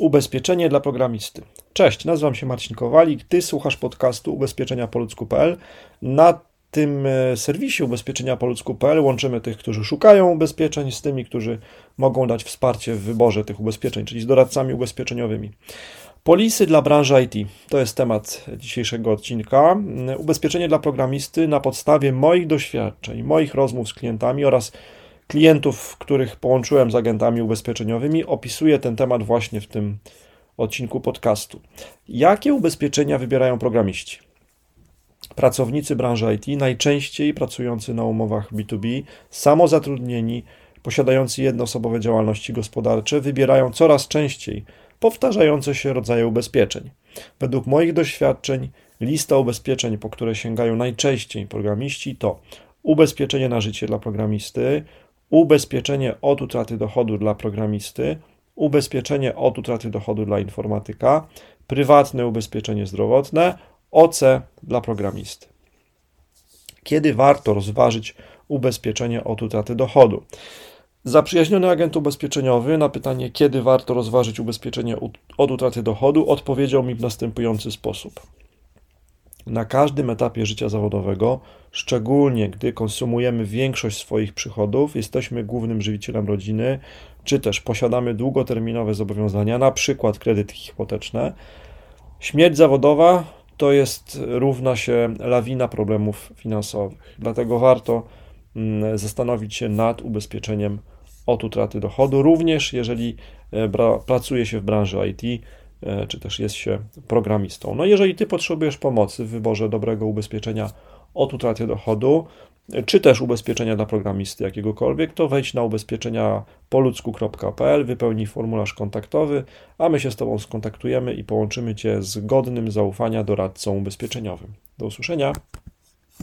Ubezpieczenie dla programisty. Cześć, nazywam się Marcin Kowalik. Ty słuchasz podcastu ubezpieczenia po ludzku.pl. Na tym e, serwisie ubezpieczenia po ludzku.pl łączymy tych, którzy szukają ubezpieczeń z tymi, którzy mogą dać wsparcie w wyborze tych ubezpieczeń, czyli z doradcami ubezpieczeniowymi. Polisy dla branży IT to jest temat dzisiejszego odcinka. Ubezpieczenie dla programisty na podstawie moich doświadczeń, moich rozmów z klientami oraz klientów, których połączyłem z agentami ubezpieczeniowymi, opisuję ten temat właśnie w tym odcinku podcastu. Jakie ubezpieczenia wybierają programiści? Pracownicy branży IT, najczęściej pracujący na umowach B2B, samozatrudnieni, posiadający jednoosobowe działalności gospodarcze, wybierają coraz częściej powtarzające się rodzaje ubezpieczeń. Według moich doświadczeń, lista ubezpieczeń, po które sięgają najczęściej programiści, to ubezpieczenie na życie dla programisty, ubezpieczenie od utraty dochodu dla programisty, ubezpieczenie od utraty dochodu dla informatyka, prywatne ubezpieczenie zdrowotne, OC dla programisty. Kiedy warto rozważyć ubezpieczenie od utraty dochodu? Zaprzyjaźniony agent ubezpieczeniowy na pytanie, kiedy warto rozważyć ubezpieczenie od utraty dochodu, odpowiedział mi w następujący sposób. Na każdym etapie życia zawodowego, szczególnie gdy konsumujemy większość swoich przychodów, jesteśmy głównym żywicielem rodziny, czy też posiadamy długoterminowe zobowiązania, na przykład kredyty hipoteczne, śmierć zawodowa to jest równa się lawina problemów finansowych. Dlatego warto mm, zastanowić się nad ubezpieczeniem od utraty dochodu, również jeżeli e, pracuje się w branży IT, czy też jest się programistą. No jeżeli ty potrzebujesz pomocy w wyborze dobrego ubezpieczenia od utraty dochodu, czy też ubezpieczenia dla programisty jakiegokolwiek, to wejdź na ubezpieczenia poludzku.pl, wypełnij formularz kontaktowy, a my się z Tobą skontaktujemy i połączymy Cię z godnym zaufania doradcą ubezpieczeniowym. Do usłyszenia.